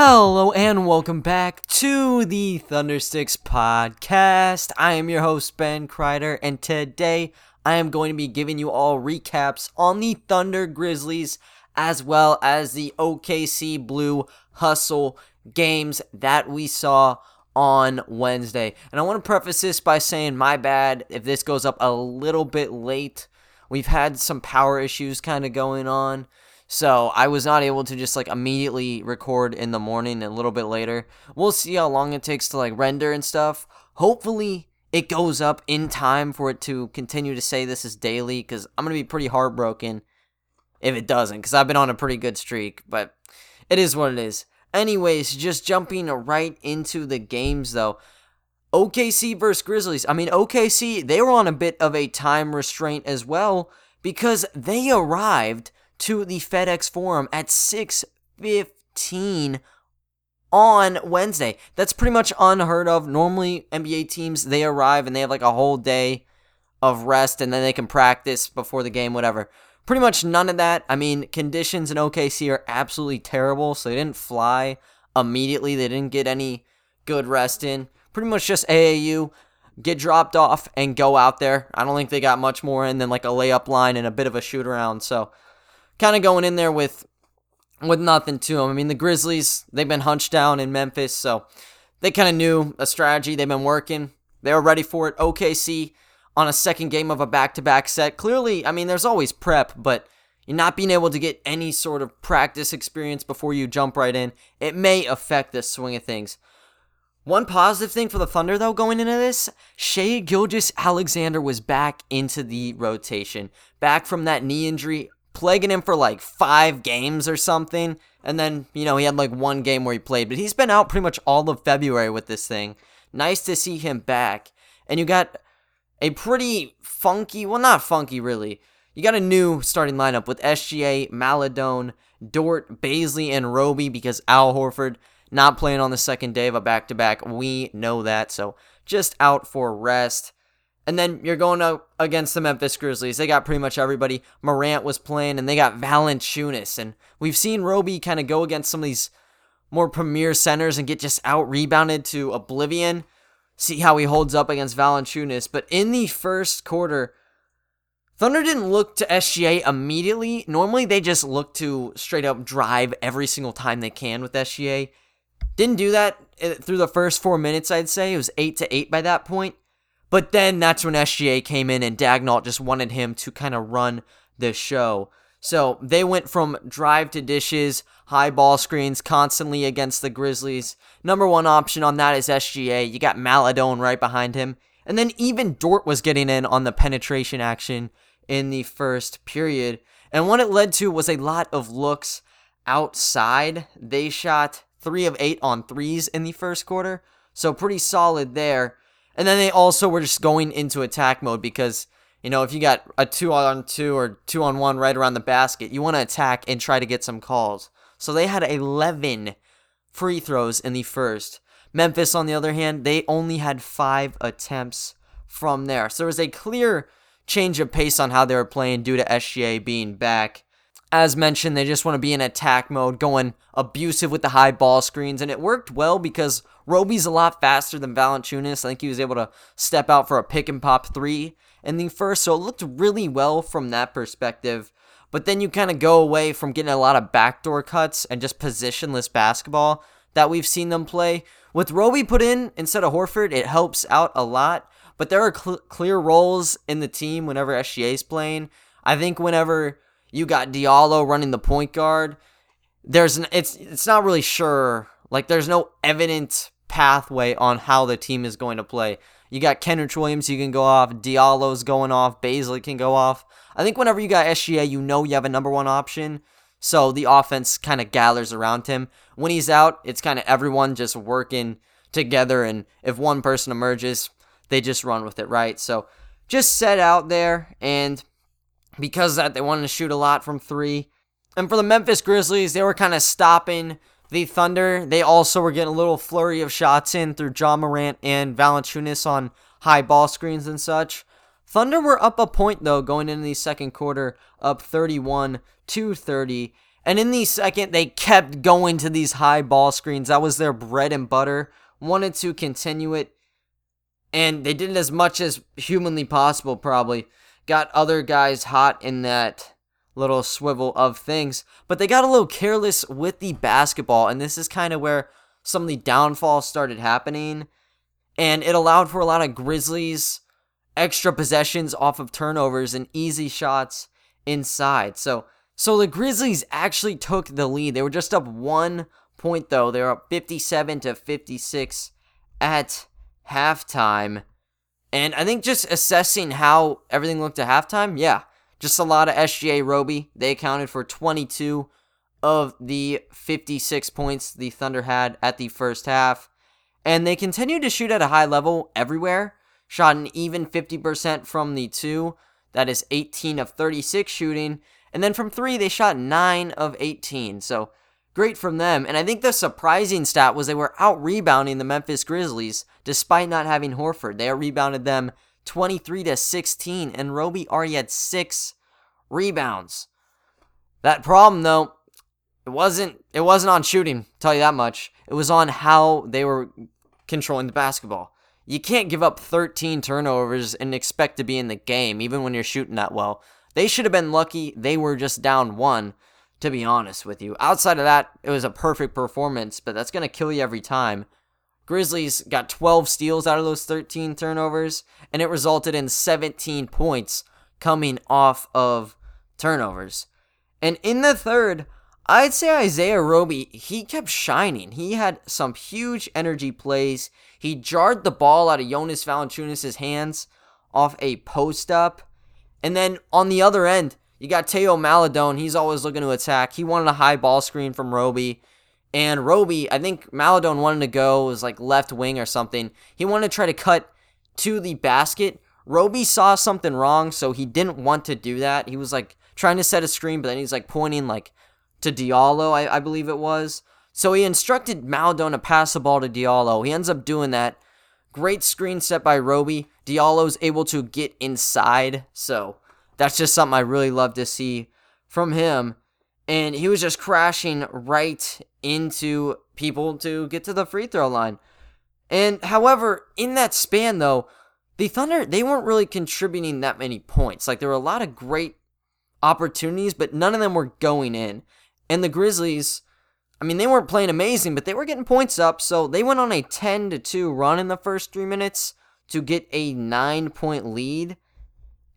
Hello and welcome back to the Thundersticks podcast. I am your host Ben Creider, and today I am going to be giving you all recaps on the Thunder Grizzlies as well as the OKC Blue Hustle games that we saw on Wednesday. And I want to preface this by saying my bad if this goes up a little bit late. We've had some power issues kind of going on. So I was not able to just like immediately record in the morning a little bit later. We'll see how long it takes to like render and stuff. Hopefully it goes up in time for it to continue to say this is daily because I'm going to be pretty heartbroken if it doesn't because I've been on a pretty good streak. But it is what it is. Anyways, just jumping right into the games though. OKC versus Grizzlies. I mean, OKC, they were on a bit of a time restraint as well because they arrived to the FedEx Forum at 6:15 on Wednesday. That's pretty much unheard of. Normally, NBA teams they arrive and they have like a whole day of rest and then they can practice before the game, whatever. Pretty much none of that. I mean, conditions in OKC are absolutely terrible, so they didn't fly immediately. They didn't get any good rest in. Pretty much just AAU, get dropped off and go out there. I don't think they got much more in than like a layup line and a bit of a shoot around. So, kind of going in there with with nothing to them. I mean, the Grizzlies, they've been hunched down in Memphis, so they kind of knew a strategy. They've been working. They were ready for it. OKC on a second game of a back to back set. Clearly, I mean, there's always prep, but you're not being able to get any sort of practice experience before you jump right in. It may affect the swing of things. One positive thing for the Thunder, though, going into this, Shai Gilgeous-Alexander was back into the rotation. Back from that knee injury plaguing him for like five games or something. And then, you know, he had like one game where he played, but he's been out pretty much all of February with this thing. Nice to see him back. And you got a pretty funky, well, not funky really. You got a new starting lineup with SGA, Maledon, Dort, Bazley, and Roby because Al Horford not playing on the second day of a back to back. We know that. So just out for rest. And then you're going up against the Memphis Grizzlies. They got pretty much everybody. Morant was playing, and they got Valanciunas. And we've seen Roby kind of go against some of these more premier centers and get just out rebounded to oblivion. See how he holds up against Valanciunas. But in the first quarter, Thunder didn't look to SGA immediately. Normally, they just look to straight up drive every single time they can with SGA. Didn't do that eh, through the first four minutes, I'd say. It was 8 to 8 by that point. But then that's when SGA came in and Daigneault just wanted him to kind of run the show. So they went from drive to dishes, high ball screens constantly against the Grizzlies. Number one option on that is SGA. You got Maledon right behind him. And then even Dort was getting in on the penetration action in the first period. And what it led to was a lot of looks outside. They shot three of eight on threes in the first quarter. So pretty solid there. And then they also were just going into attack mode because, you know, if you got a two on two or two on one right around the basket, you want to attack and try to get some calls. So they had 11 free throws in the first. Memphis, on the other hand, they only had five attempts from there. So there was a clear change of pace on how they were playing due to SGA being back. As mentioned, they just want to be in attack mode, going abusive with the high ball screens, and it worked well because Roby's a lot faster than Valanciunas. I think he was able to step out for a pick and pop three in the first, so it looked really well from that perspective. But then you kind of go away from getting a lot of backdoor cuts and just positionless basketball that we've seen them play. With Roby put in instead of Horford, it helps out a lot. But there are cl- clear roles in the team whenever SGA is playing. I think whenever you got Diallo running the point guard. There's an, it's it's not really sure. Like there's no evident pathway on how the team is going to play. You got Kenrich Williams, you can go off. Diallo's going off. Bazley can go off. I think whenever you got SGA, you know you have a number one option. So the offense kind of gathers around him. When he's out, it's kind of everyone just working together. And if one person emerges, they just run with it, right? So just set out there and because that they wanted to shoot a lot from three. And for the Memphis Grizzlies, they were kind of stopping the Thunder. They also were getting a little flurry of shots in through Ja Morant and Valanciunas on high ball screens and such. Thunder were up a point though going into the second quarter, up 31 to 30. And in the second, they kept going to these high ball screens. That was their bread and butter. Wanted to continue it. And they did it as much as humanly possible, probably. Got other guys hot in that little swivel of things. But they got a little careless with the basketball. And this is kind of where some of the downfall started happening. And it allowed for a lot of Grizzlies extra possessions off of turnovers and easy shots inside. So so the Grizzlies actually took the lead. They were just up 1 point though. They were up 57 to 56 at halftime. And I think just assessing how everything looked at halftime, yeah, just a lot of SGA Roby. They accounted for 22 of the 56 points the Thunder had at the first half. And they continued to shoot at a high level everywhere. Shot an even 50% from the two. That is 18 of 36 shooting. And then from three, they shot 9 of 18. So great from them. And I think the surprising stat was they were out rebounding the Memphis Grizzlies despite not having Horford. They rebounded them 23 to 16, and Roby already had six rebounds. That problem though, it wasn't it wasn't on shooting, tell you that much. It was on how they were controlling the basketball. You can't give up 13 turnovers and expect to be in the game, even when you're shooting that well. They should have been lucky they were just down one, to be honest with you. Outside of that, it was a perfect performance, but that's going to kill you every time. Grizzlies got 12 steals out of those 13 turnovers, and it resulted in 17 points coming off of turnovers. And in the third, I'd say Isaiah Roby, he kept shining. He had some huge energy plays. He jarred the ball out of Jonas Valanciunas' hands off a post up. And then on the other end, you got Teo Maledon. He's always looking to attack. He wanted a high ball screen from Roby. And Roby, I think Maledon wanted to go, was like left wing or something. He wanted to try to cut to the basket. Roby saw something wrong, so he didn't want to do that. He was like trying to set a screen, but then he's like pointing like to Diallo, I, I believe it was. So he instructed Maledon to pass the ball to Diallo. He ends up doing that. Great screen set by Roby. Diallo's able to get inside. So that's just something I really love to see from him. And he was just crashing right into people to get to the free throw line. And however, in that span though, the Thunder, they weren't really contributing that many points. Like there were a lot of great opportunities, but none of them were going in. And the Grizzlies, I mean, they weren't playing amazing, but they were getting points up. So they went on a 10 to 2 run in the first three minutes to get a nine point lead.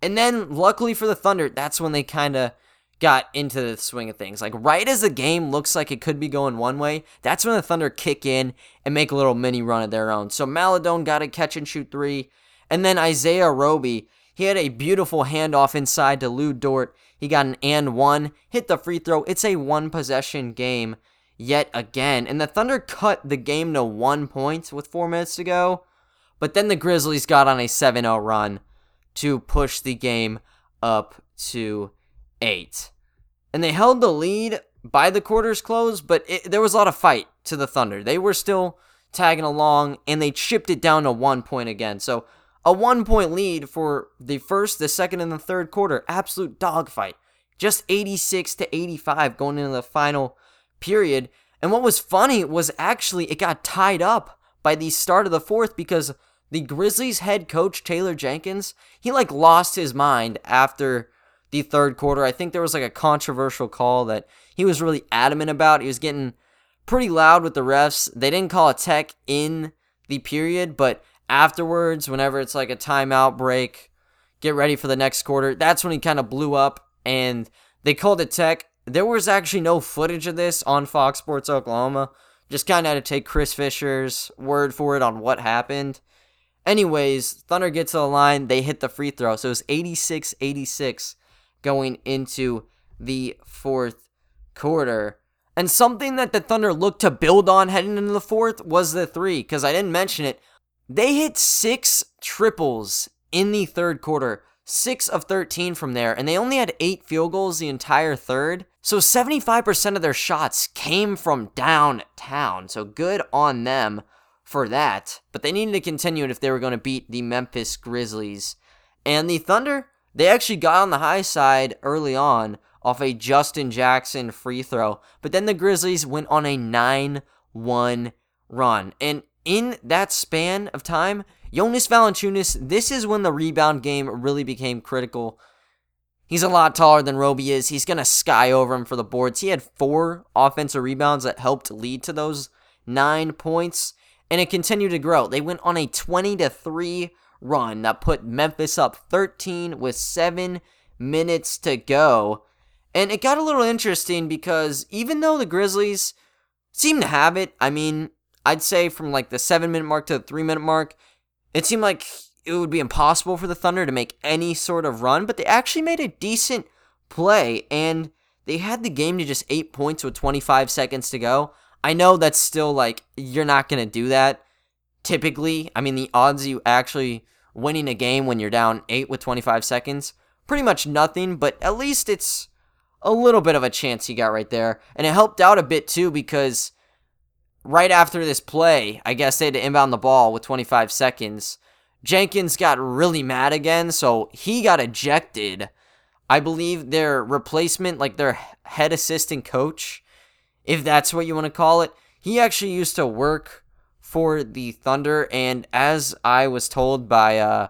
And then, luckily for the Thunder, that's when they kind of got into the swing of things. Like, right as the game looks like it could be going one way, that's when the Thunder kick in and make a little mini run of their own. So, Maledon got a catch and shoot three. And then Isaiah Roby, he had a beautiful handoff inside to Lou Dort. He got an and one, hit the free throw. It's a one possession game yet again. And the Thunder cut the game to one point with four minutes to go. But then the Grizzlies got on a 7 0 run to push the game up to eight. And they held the lead by the quarters close, but it, there was a lot of fight to the Thunder. They were still tagging along and they chipped it down to one point again. So a one point lead for the first, the second, and the third quarter. Absolute dogfight. Just 86 to 85 going into the final period. And what was funny was actually it got tied up by the start of the fourth because the Grizzlies head coach Taylor Jenkins, he like lost his mind after the third quarter. I think there was like a controversial call that he was really adamant about. He was getting pretty loud with the refs. They didn't call a tech in the period, but afterwards, whenever it's like a timeout break, get ready for the next quarter, that's when he kind of blew up and they called a tech. There was actually no footage of this on Fox Sports Oklahoma. Just kind of had to take Chris Fisher's word for it on what happened. Anyways, Thunder gets to the line. They hit the free throw. So it was 86 86 going into the fourth quarter. And something that the Thunder looked to build on heading into the fourth was the three, because I didn't mention it. They hit six triples in the third quarter, six of 13 from there, and they only had eight field goals the entire third. So 75% of their shots came from downtown. So good on them for that. But they needed to continue it if they were going to beat the Memphis Grizzlies. And the Thunder, they actually got on the high side early on, off a Justin Jackson free throw. But then the Grizzlies went on a 9 1 run. And in that span of time, Jonas Valanciunas, this is when the rebound game really became critical. He's a lot taller than Roby is. He's going to sky over him for the boards. He had four offensive rebounds that helped lead to those nine points, and it continued to grow. They went on a 20 to 3 run that put Memphis up 13 with seven minutes to go. And it got a little interesting because even though the Grizzlies seemed to have it, I mean, I'd say from like the seven minute mark to the three minute mark, it seemed like it would be impossible for the Thunder to make any sort of run, but they actually made a decent play and they had the game to just eight points with 25 seconds to go. I know that's still like, you're not going to do that typically. I mean, the odds you actually winning a game when you're down eight with 25 seconds, pretty much nothing, but at least it's a little bit of a chance he got right there. And it helped out a bit too because right after this play, I guess they had to inbound the ball with 25 seconds. Jenkins got really mad again, so he got ejected. I believe their replacement, like their head assistant coach, if that's what you want to call it, he actually used to work for the Thunder. And as I was told by uh,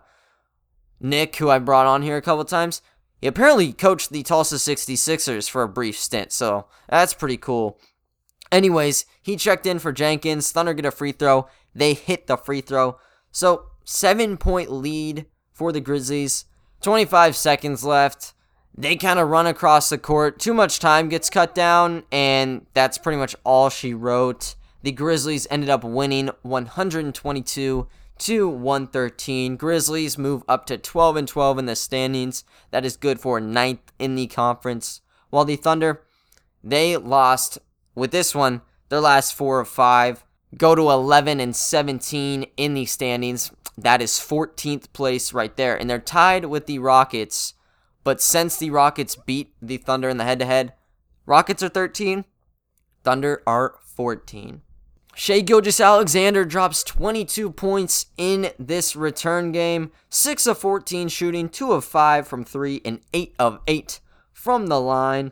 Nick, who I brought on here a couple times, he apparently coached the Tulsa 66ers for a brief stint. So that's pretty cool. Anyways, he checked in for Jenkins. Thunder get a free throw. They hit the free throw. So, seven point lead for the Grizzlies. 25 seconds left. They kind of run across the court. Too much time gets cut down, and that's pretty much all she wrote. The Grizzlies ended up winning 122 to 113. Grizzlies move up to 12 and 12 in the standings. That is good for ninth in the conference. While the Thunder, they lost with this one, their last four of five go to 11 and 17 in the standings. That is 14th place right there. And they're tied with the Rockets. But since the Rockets beat the Thunder in the head to head, Rockets are 13, Thunder are 14. Shai Gilgeous-Alexander drops 22 points in this return game. 6 of 14 shooting, 2 of 5 from 3, and 8 of 8 from the line.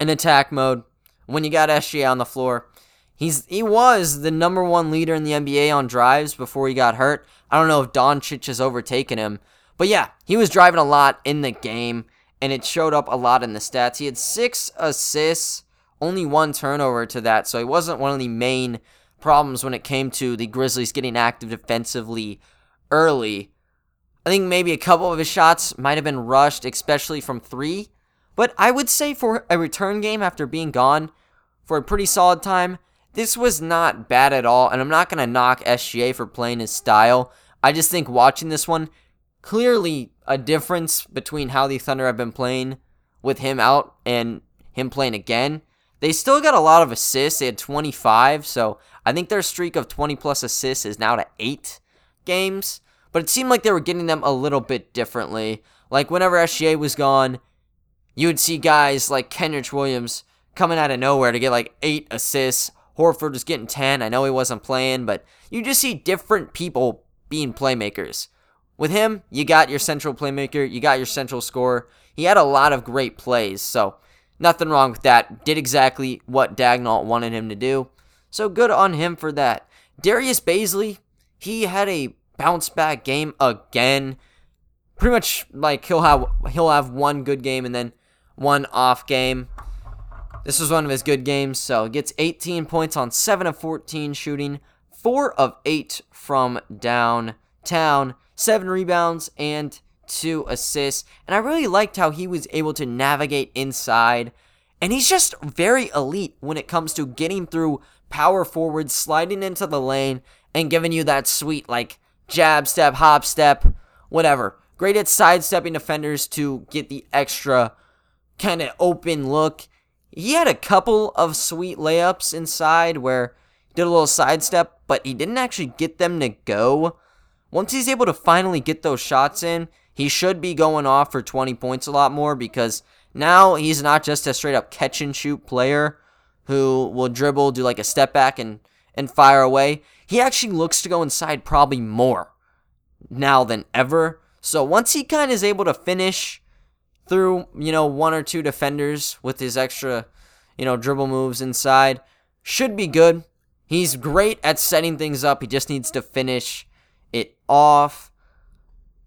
In attack mode, when you got SGA on the floor, he's he was the number one leader in the NBA on drives before he got hurt. I don't know if Doncic has overtaken him, but yeah, he was driving a lot in the game, and it showed up a lot in the stats. He had six assists, only one turnover to that, so he wasn't one of the main problems when it came to the Grizzlies getting active defensively early. I think maybe a couple of his shots might have been rushed, especially from three. But I would say for a return game after being gone for a pretty solid time, this was not bad at all. And I'm not going to knock SGA for playing his style. I just think watching this one, clearly a difference between how the Thunder have been playing with him out and him playing again. They still got a lot of assists. They had 25, so I think their streak of 20 plus assists is now to eight games. But it seemed like they were getting them a little bit differently. Like whenever SGA was gone, you would see guys like Kenrich Williams coming out of nowhere to get like eight assists. Horford was getting 10. I know he wasn't playing, but you just see different people being playmakers. With him, you got your central playmaker, you got your central scorer. He had a lot of great plays, so nothing wrong with that. Did exactly what Daigneault wanted him to do. So good on him for that. Darius Bazley, he had a bounce back game again. Pretty much like he'll have he'll have one good game and then one off game. This was one of his good games, so gets 18 points on 7 of 14 shooting, 4 of 8 from downtown, 7 rebounds and 2 assists. And I really liked how he was able to navigate inside. And he's just very elite when it comes to getting through power forward, sliding into the lane, and giving you that sweet, like, jab step, hop step, whatever. Great at sidestepping defenders to get the extra kind of open look. He had a couple of sweet layups inside where he did a little sidestep, but he didn't actually get them to go. Once he's able to finally get those shots in, he should be going off for 20 points a lot more because now he's not just a straight up catch and shoot player who will dribble, do like a step back and and fire away. He actually looks to go inside probably more now than ever. So once he kind of is able to finish through, you know, one or two defenders with his extra, you know, dribble moves inside. Should be good. He's great at setting things up. He just needs to finish it off.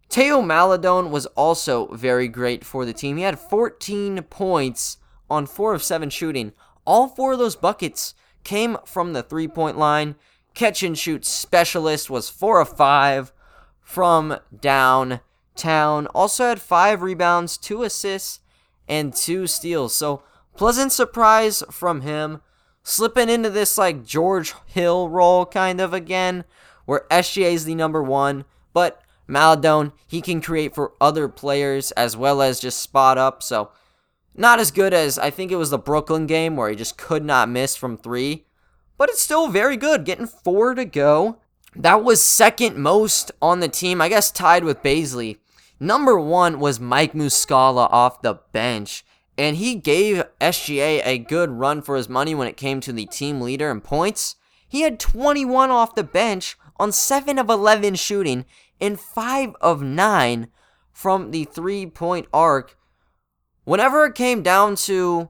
Teo Maledon was also very great for the team. He had 14 points on 4 of 7 shooting. All four of those buckets came from the three point line. Catch and shoot specialist was 4 of 5 from downtown. Also had 5 rebounds, 2 assists, and 2 steals. So, pleasant surprise from him. Slipping into this like George Hill role kind of again, where SGA is the number one, but Maledon, he can create for other players as well as just spot up. So, not as good as I think it was the Brooklyn game where he just could not miss from three, but it's still very good. Getting four to go. That was second most on the team, I guess tied with Bazley. Number one was Mike Muscala off the bench, and he gave SGA a good run for his money when it came to the team leader in points. He had 21 off the bench on 7 of 11 shooting and five of nine from the three point arc. Whenever it came down to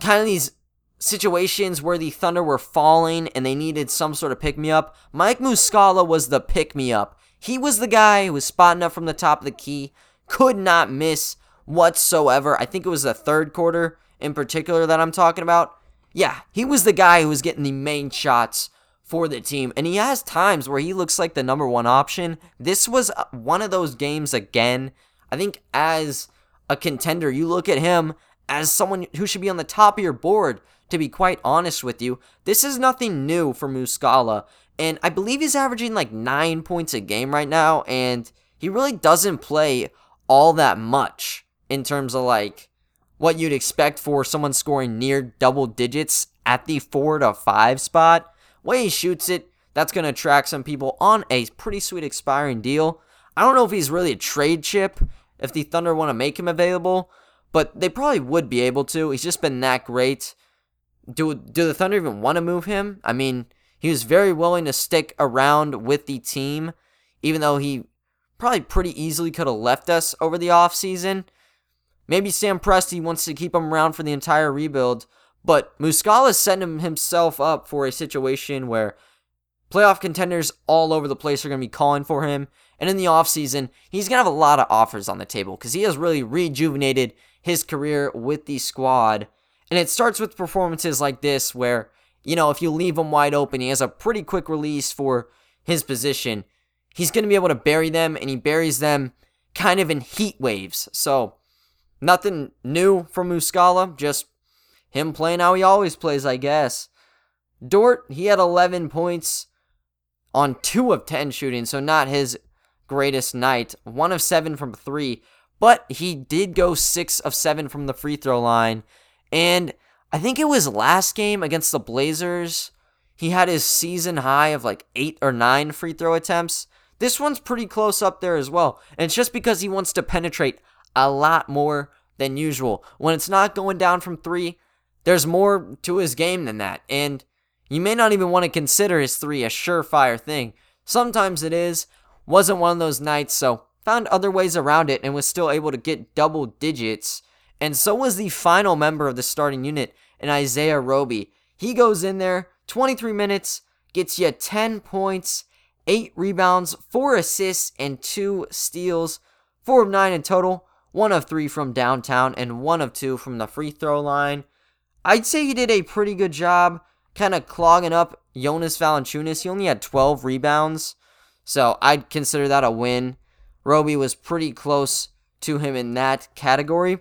kind of these situations where the Thunder were falling and they needed some sort of pick me up, Mike Muscala was the pick me up. He was the guy who was spotting up from the top of the key, could not miss whatsoever. I think it was the third quarter in particular that I'm talking about. Yeah, he was the guy who was getting the main shots for the team. And he has times where he looks like the number one option. This was uh, one of those games again. I think as a contender, you look at him as someone who should be on the top of your board, to be quite honest with you. This is nothing new for Muscala. And I believe he's averaging like nine points a game right now. And he really doesn't play all that much in terms of like what you'd expect for someone scoring near double digits at the four to five spot way he shoots it, that's going to attract some people on a pretty sweet expiring deal. I don't know if he's really a trade chip, if the Thunder want to make him available, but they probably would be able to. He's just been that great. Do, do the Thunder even want to move him? I mean, he was very willing to stick around with the team, even though he probably pretty easily could have left us over the offseason. Maybe Sam Presti wants to keep him around for the entire rebuild, but Muscala set himself up for a situation where playoff contenders all over the place are going to be calling for him. And in the offseason, he's going to have a lot of offers on the table because he has really rejuvenated his career with the squad. And it starts with performances like this where, you know, if you leave him wide open, he has a pretty quick release for his position. He's going to be able to bury them, and he buries them kind of in heat waves. So, nothing new from Muscala, just him playing how he always plays, I guess. Dort, he had 11 points on 2 of 10 shooting, so not his greatest night. 1 of 7 from 3, but he did go 6 of 7 from the free throw line. And I think it was last game against the Blazers, he had his season high of like 8 or 9 free throw attempts. This one's pretty close up there as well. And it's just because he wants to penetrate a lot more than usual. When it's not going down from 3, there's more to his game than that. And you may not even want to consider his three a surefire thing. Sometimes it is. Wasn't one of those nights, so found other ways around it and was still able to get double digits. And so was the final member of the starting unit, and Isaiah Roby. He goes in there, 23 minutes, gets you 10 points, 8 rebounds, 4 assists, and 2 steals. 4 of 9 in total, 1 of 3 from downtown, and 1 of 2 from the free throw line. I'd say he did a pretty good job kind of clogging up Jonas Valanciunas. He only had 12 rebounds, so I'd consider that a win. Roby was pretty close to him in that category.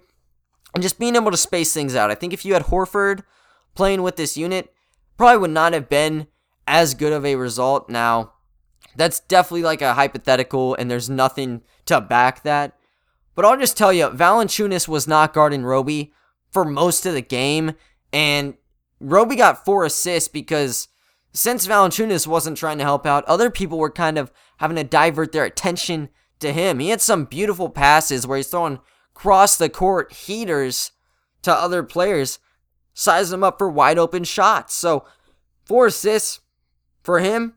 And just being able to space things out. I think if you had Horford playing with this unit, probably would not have been as good of a result. Now, that's definitely like a hypothetical, and there's nothing to back that. But I'll just tell you, Valanciunas was not guarding Roby for most of the game. And Roby got four assists because since Valanciunas wasn't trying to help out, other people were kind of having to divert their attention to him. He had some beautiful passes where he's throwing cross the court heaters to other players, sizing them up for wide open shots. So, four assists for him,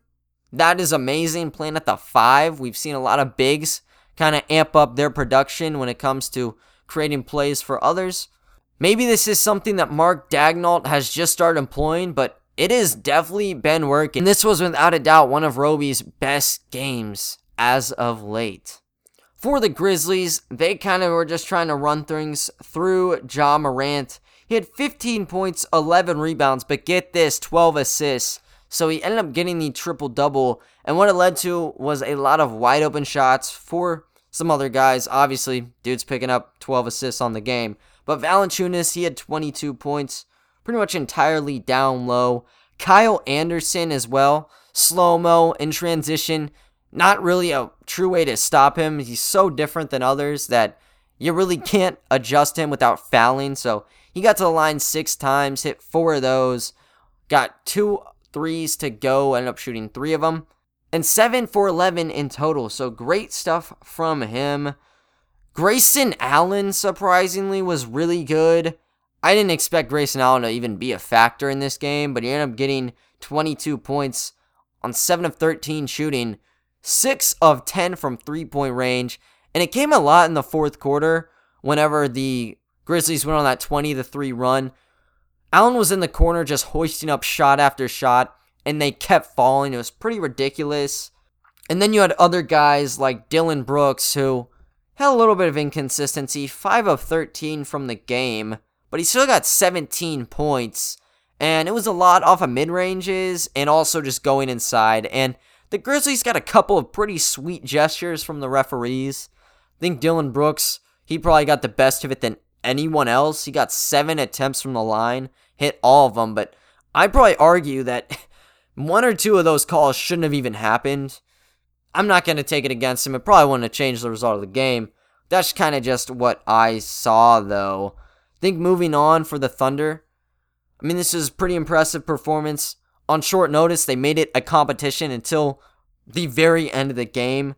that is amazing. Playing at the five, we've seen a lot of bigs kind of amp up their production when it comes to creating plays for others. Maybe this is something that Mark Daigneault has just started employing, but it has definitely been working. And This was without a doubt one of Roby's best games as of late. For the Grizzlies, they kind of were just trying to run things through Ja Morant. He had 15 points, 11 rebounds, but get this 12 assists. So he ended up getting the triple double. And what it led to was a lot of wide open shots for some other guys. Obviously, dude's picking up 12 assists on the game. But Valanciunas, he had 22 points, pretty much entirely down low. Kyle Anderson as well, slow mo in transition. Not really a true way to stop him. He's so different than others that you really can't adjust him without fouling. So he got to the line six times, hit four of those, got two threes to go, ended up shooting three of them, and seven for 11 in total. So great stuff from him. Grayson Allen, surprisingly, was really good. I didn't expect Grayson Allen to even be a factor in this game, but he ended up getting 22 points on 7 of 13 shooting, 6 of 10 from three point range, and it came a lot in the fourth quarter whenever the Grizzlies went on that 20 to 3 run. Allen was in the corner just hoisting up shot after shot, and they kept falling. It was pretty ridiculous. And then you had other guys like Dillon Brooks who had a little bit of inconsistency, 5 of 13 from the game, but he still got 17 points. And it was a lot off of mid ranges and also just going inside. And the Grizzlies got a couple of pretty sweet gestures from the referees. I think Dillon Brooks, he probably got the best of it than anyone else. He got seven attempts from the line, hit all of them, but I'd probably argue that one or two of those calls shouldn't have even happened. I'm not going to take it against him. It probably wouldn't have changed the result of the game. That's kind of just what I saw, though. I think moving on for the Thunder, I mean, this is pretty impressive performance. On short notice, they made it a competition until the very end of the game.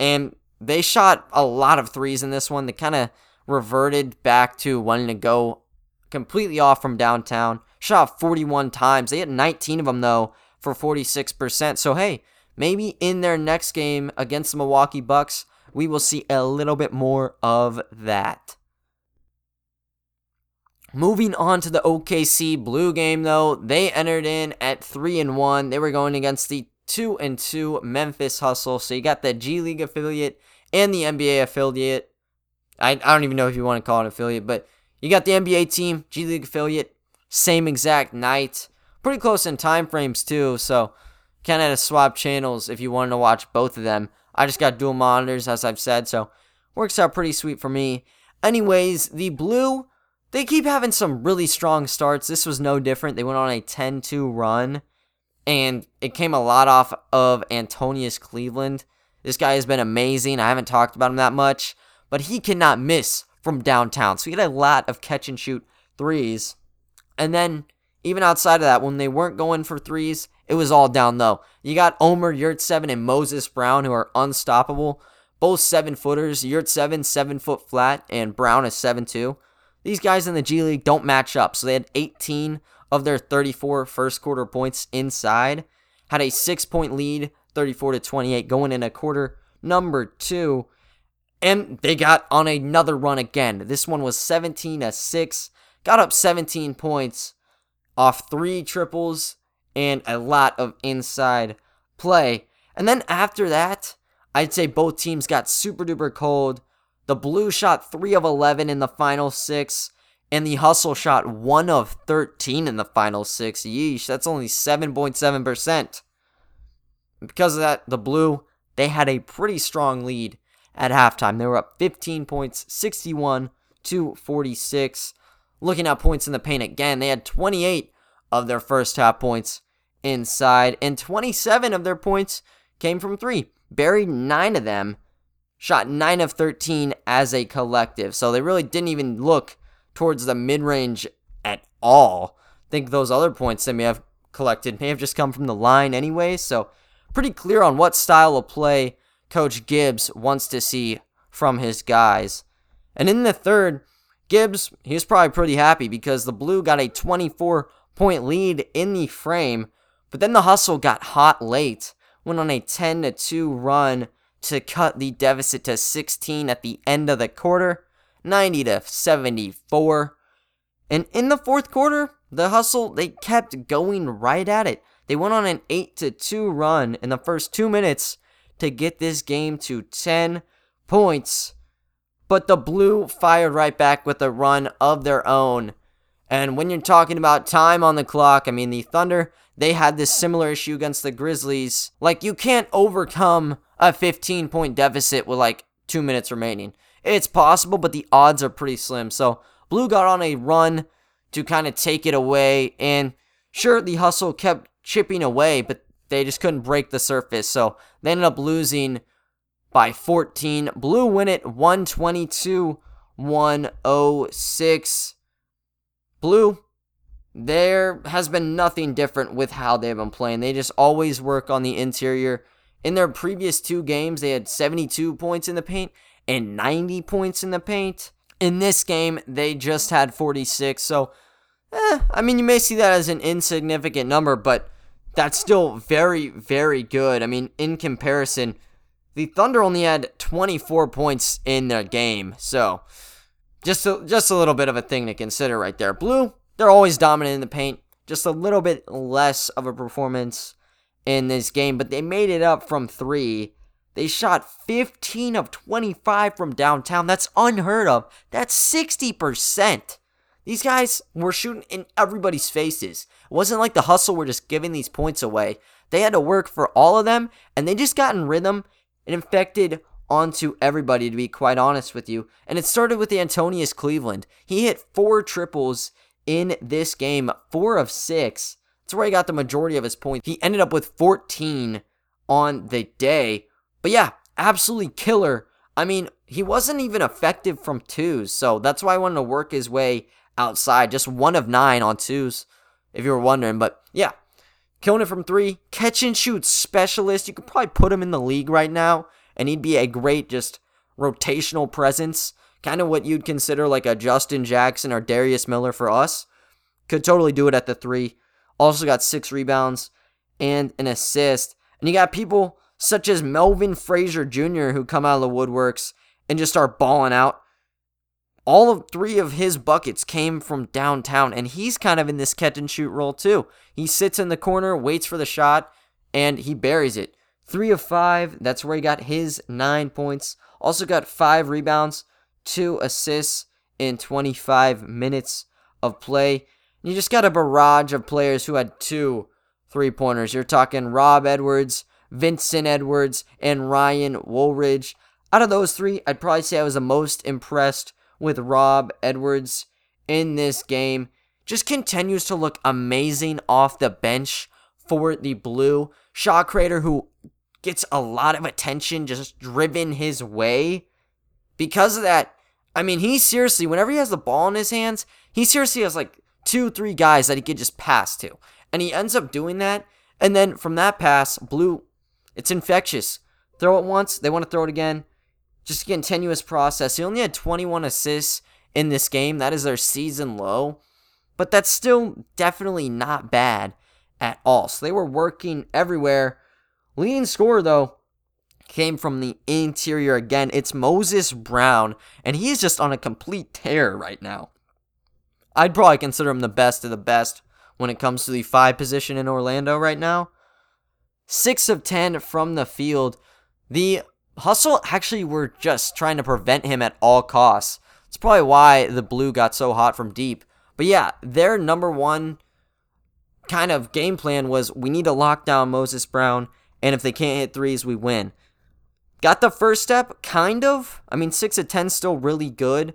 And they shot a lot of threes in this one. They kind of reverted back to wanting to go completely off from downtown. Shot 41 times. They had 19 of them, though, for 46%. So, hey, maybe in their next game against the Milwaukee Bucks, we will see a little bit more of that. Moving on to the OKC Blue game though, they entered in at 3 and 1. They were going against the 2 and 2 Memphis Hustle. So you got the G League affiliate and the NBA affiliate. I, I don't even know if you want to call it affiliate, but you got the NBA team, G League affiliate, same exact night. Pretty close in time frames too, so kind of had to swap channels if you wanted to watch both of them. I just got dual monitors, as I've said, so works out pretty sweet for me. Anyways, the blue, they keep having some really strong starts. This was no different. They went on a 10 2 run, and it came a lot off of Antonius Cleveland. This guy has been amazing. I haven't talked about him that much, but he cannot miss from downtown. So he had a lot of catch and shoot threes. And then, even outside of that, when they weren't going for threes, it was all down low. You got Omer Yurtseven and Moses Brown who are unstoppable. Both seven footers. Yurtseven seven foot flat, and Brown is seven two. These guys in the G League don't match up. So they had 18 of their 34 first quarter points inside. Had a six point lead, 34 to 28, going in a quarter number two. And they got on another run again. This one was 17 to 6. Got up 17 points off three triples and a lot of inside play. And then after that, I'd say both teams got super duper cold. The Blue shot 3 of 11 in the final 6, and the Hustle shot 1 of 13 in the final 6. Yeesh, that's only 7.7%. Because of that, the Blue, they had a pretty strong lead at halftime. They were up 15 points, 61 to 46. Looking at points in the paint again, they had 28 of their first half points inside, and 27 of their points came from three. Buried nine of them, shot nine of 13 as a collective. So they really didn't even look towards the mid range at all. I think those other points they may have collected may have just come from the line anyway. So pretty clear on what style of play Coach Gibbs wants to see from his guys. And in the third, Gibbs, he was probably pretty happy because the Blue got a 24 point lead in the frame but then the hustle got hot late, went on a 10 2 run to cut the deficit to 16 at the end of the quarter. 90 to 74. And in the fourth quarter, the hustle, they kept going right at it. They went on an 8 to 2 run in the first 2 minutes to get this game to 10 points. But the Blue fired right back with a run of their own. And when you're talking about time on the clock, I mean, the Thunder, they had this similar issue against the Grizzlies. Like, you can't overcome a 15 point deficit with like two minutes remaining. It's possible, but the odds are pretty slim. So, Blue got on a run to kind of take it away. And sure, the hustle kept chipping away, but they just couldn't break the surface. So they ended up losing by 14. Blue win it 122 106. Blue, there has been nothing different with how they've been playing. They just always work on the interior. In their previous two games, they had 72 points in the paint and 90 points in the paint. In this game, they just had 46. So, eh, I mean, you may see that as an insignificant number, but that's still very, very good. I mean, in comparison, the Thunder only had 24 points in their game. So, just a, just a little bit of a thing to consider right there. Blue, they're always dominant in the paint. Just a little bit less of a performance in this game, but they made it up from three. They shot 15 of 25 from downtown. That's unheard of. That's 60%. These guys were shooting in everybody's faces. It wasn't like the hustle were just giving these points away. They had to work for all of them, and they just got in rhythm and infected onto everybody, to be quite honest with you. And it started with Antonius Cleveland. He hit four triples in this game, four of six. That's where he got the majority of his points. He ended up with 14 on the day. But yeah, absolutely killer. I mean, he wasn't even effective from twos, so that's why I wanted to work his way outside. Just one of nine on twos, if you were wondering. But yeah, killing it from three. Catch and shoot specialist. You could probably put him in the league right now, and he'd be a great just rotational presence. Kind of what you'd consider like a Justin Jackson or Darius Miller for us. Could totally do it at the three. Also got six rebounds and an assist. And you got people such as Melvin Frazier Jr., who come out of the woodworks and just start balling out all of three of his buckets came from downtown, and he's kind of in this catch and shoot role too. He sits in the corner, waits for the shot, and he buries it. Three of five, that's where he got his nine points. Also got five rebounds, two assists in 25 minutes of play. You just got a barrage of players who had two three pointers. You're talking Rob Edwards, Vincent Edwards, and Ryan Woolridge. Out of those three, I'd probably say I was the most impressed with Rob Edwards in this game. Just continues to look amazing off the bench for the Blue. Shot creator who gets a lot of attention just driven his way. Because of that, I mean, he seriously, whenever he has the ball in his hands, he seriously has like two, three guys that he could just pass to. And he ends up doing that. And then from that pass, Blue, it's infectious. Throw it once, they want to throw it again just a continuous process. He only had 21 assists in this game. That is their season low. But that's still definitely not bad at all. So they were working everywhere. Leading scorer, though, came from the interior again. It's Moses Brown, and he's just on a complete tear right now. I'd probably consider him the best of the best when it comes to the five position in Orlando right now. Six of 10 from the field. The Hustle actually were just trying to prevent him at all costs. It's probably why the blue got so hot from deep. But yeah, their number one kind of game plan was we need to lock down Moses Brown, and if they can't hit threes, we win. Got the first step, kind of. I mean, 6 of 10 still really good.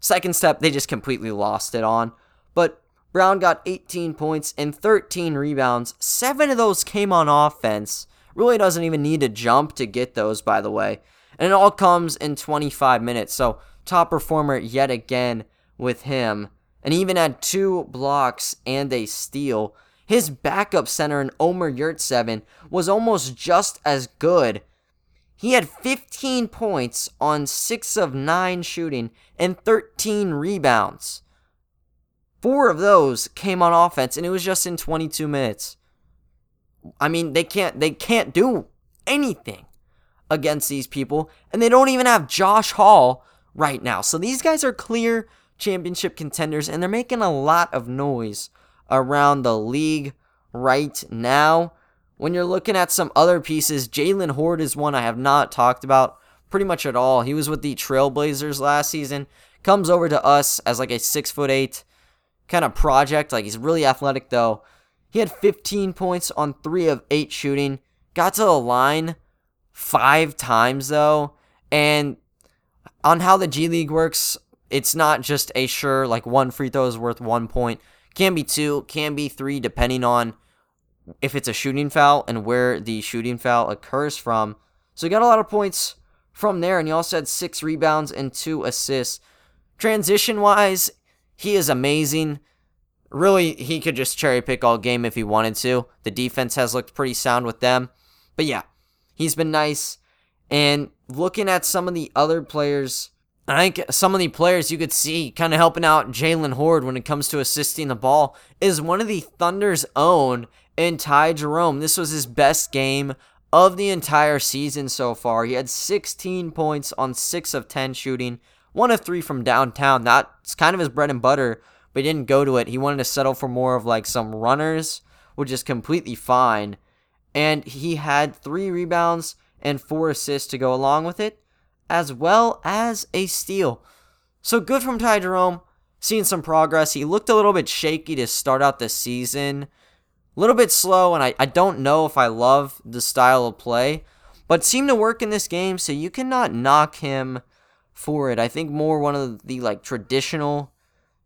Second step, they just completely lost it on. But Brown got 18 points and 13 rebounds. Seven of those came on offense. Really doesn't even need to jump to get those, by the way. And it all comes in 25 minutes. So, top performer yet again with him. And he even had two blocks and a steal. His backup center in Omer Yurtseven was almost just as good. He had 15 points on 6 of 9 shooting and 13 rebounds. Four of those came on offense, and it was just in 22 minutes. I mean, they can't they can't do anything against these people, and they don't even have Josh Hall right now. So these guys are clear championship contenders, and they're making a lot of noise around the league right now. When you're looking at some other pieces, Jaylen Hoard is one I have not talked about pretty much at all. He was with the Trailblazers last season, comes over to us as like a six foot eight kind of project. Like he's really athletic though. He had 15 points on three of eight shooting. Got to the line five times though, and on how the G League works, it's not just a sure like one free throw is worth one point. Can be two, can be three, depending on if it's a shooting foul and where the shooting foul occurs from. So he got a lot of points from there, and he also had six rebounds and two assists. Transition wise, he is amazing. Really, he could just cherry pick all game if he wanted to. The defense has looked pretty sound with them. But yeah, he's been nice. And looking at some of the other players, I think some of the players you could see kind of helping out Jaylen Hoard when it comes to assisting the ball is one of the Thunder's own and Ty Jerome. This was his best game of the entire season so far. He had 16 points on 6 of 10 shooting, 1 of 3 from downtown. That's kind of his bread and butter, but he didn't go to it. He wanted to settle for more of like some runners, which is completely fine. And he had 3 rebounds and four assists to go along with it, as well as a steal. So good from Ty Jerome, seeing some progress. He looked a little bit shaky to start out the season, a little bit slow, and I, I don't know if I love the style of play, but seemed to work in this game, so you cannot knock him for it. I think more one of the like traditional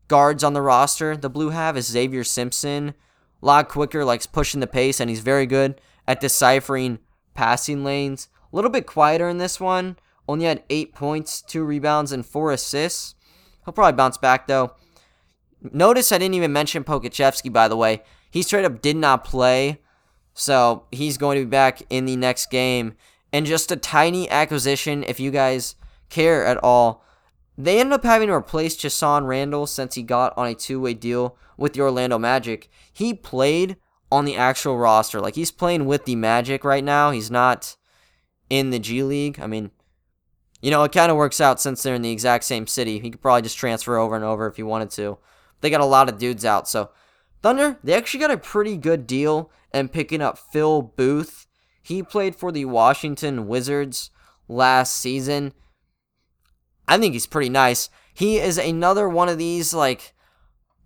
guards on the roster the Blue have is Xavier Simpson. A lot quicker, likes pushing the pace, and he's very good at deciphering passing lanes. A little bit quieter in this one. Only had eight points, two rebounds, and four assists. He'll probably bounce back though. Notice I didn't even mention Pokusevski, by the way. He straight up did not play. So he's going to be back in the next game. And just a tiny acquisition, if you guys care at all. They ended up having to replace Chasson Randle since he got on a two way deal with the Orlando Magic. He played on the actual roster. Like he's playing with the Magic right now. He's not in the G League. I mean, you know, it kind of works out since they're in the exact same city. He could probably just transfer over and over if he wanted to. They got a lot of dudes out. So, Thunder, they actually got a pretty good deal and picking up Phil Booth. He played for the Washington Wizards last season. I think he's pretty nice. He is another one of these, like,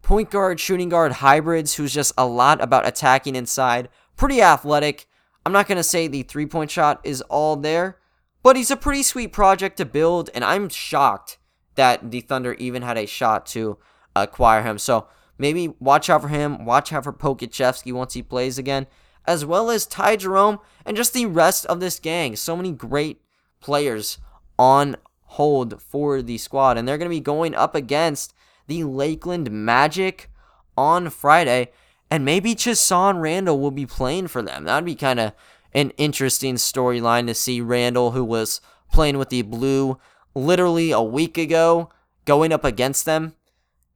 point guard, shooting guard hybrids who's just a lot about attacking inside. Pretty athletic. I'm not going to say the three point shot is all there, but he's a pretty sweet project to build, and I'm shocked that the Thunder even had a shot to acquire him. So maybe watch out for him, watch out for Pokusevski once he plays again, as well as Ty Jerome and just the rest of this gang. So many great players on hold for the squad, and they're going to be going up against the Lakeland Magic on Friday. And maybe Chasson Randle will be playing for them. That'd be kind of an interesting storyline to see Randle, who was playing with the Blue literally a week ago, going up against them.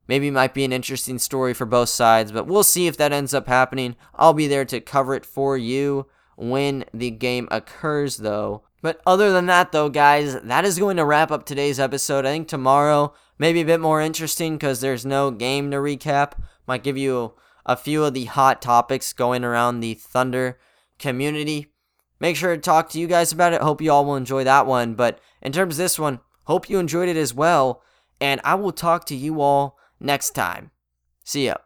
Maybe might be an interesting story for both sides, but we'll see if that ends up happening. I'll be there to cover it for you when the game occurs, though. But other than that, though, guys, that is going to wrap up today's episode. I think tomorrow maybe a bit more interesting because there's no game to recap. Might give you a few of the hot topics going around the Thunder community. Make sure to talk to you guys about it. Hope you all will enjoy that one. But in terms of this one, hope you enjoyed it as well. And I will talk to you all next time. See ya.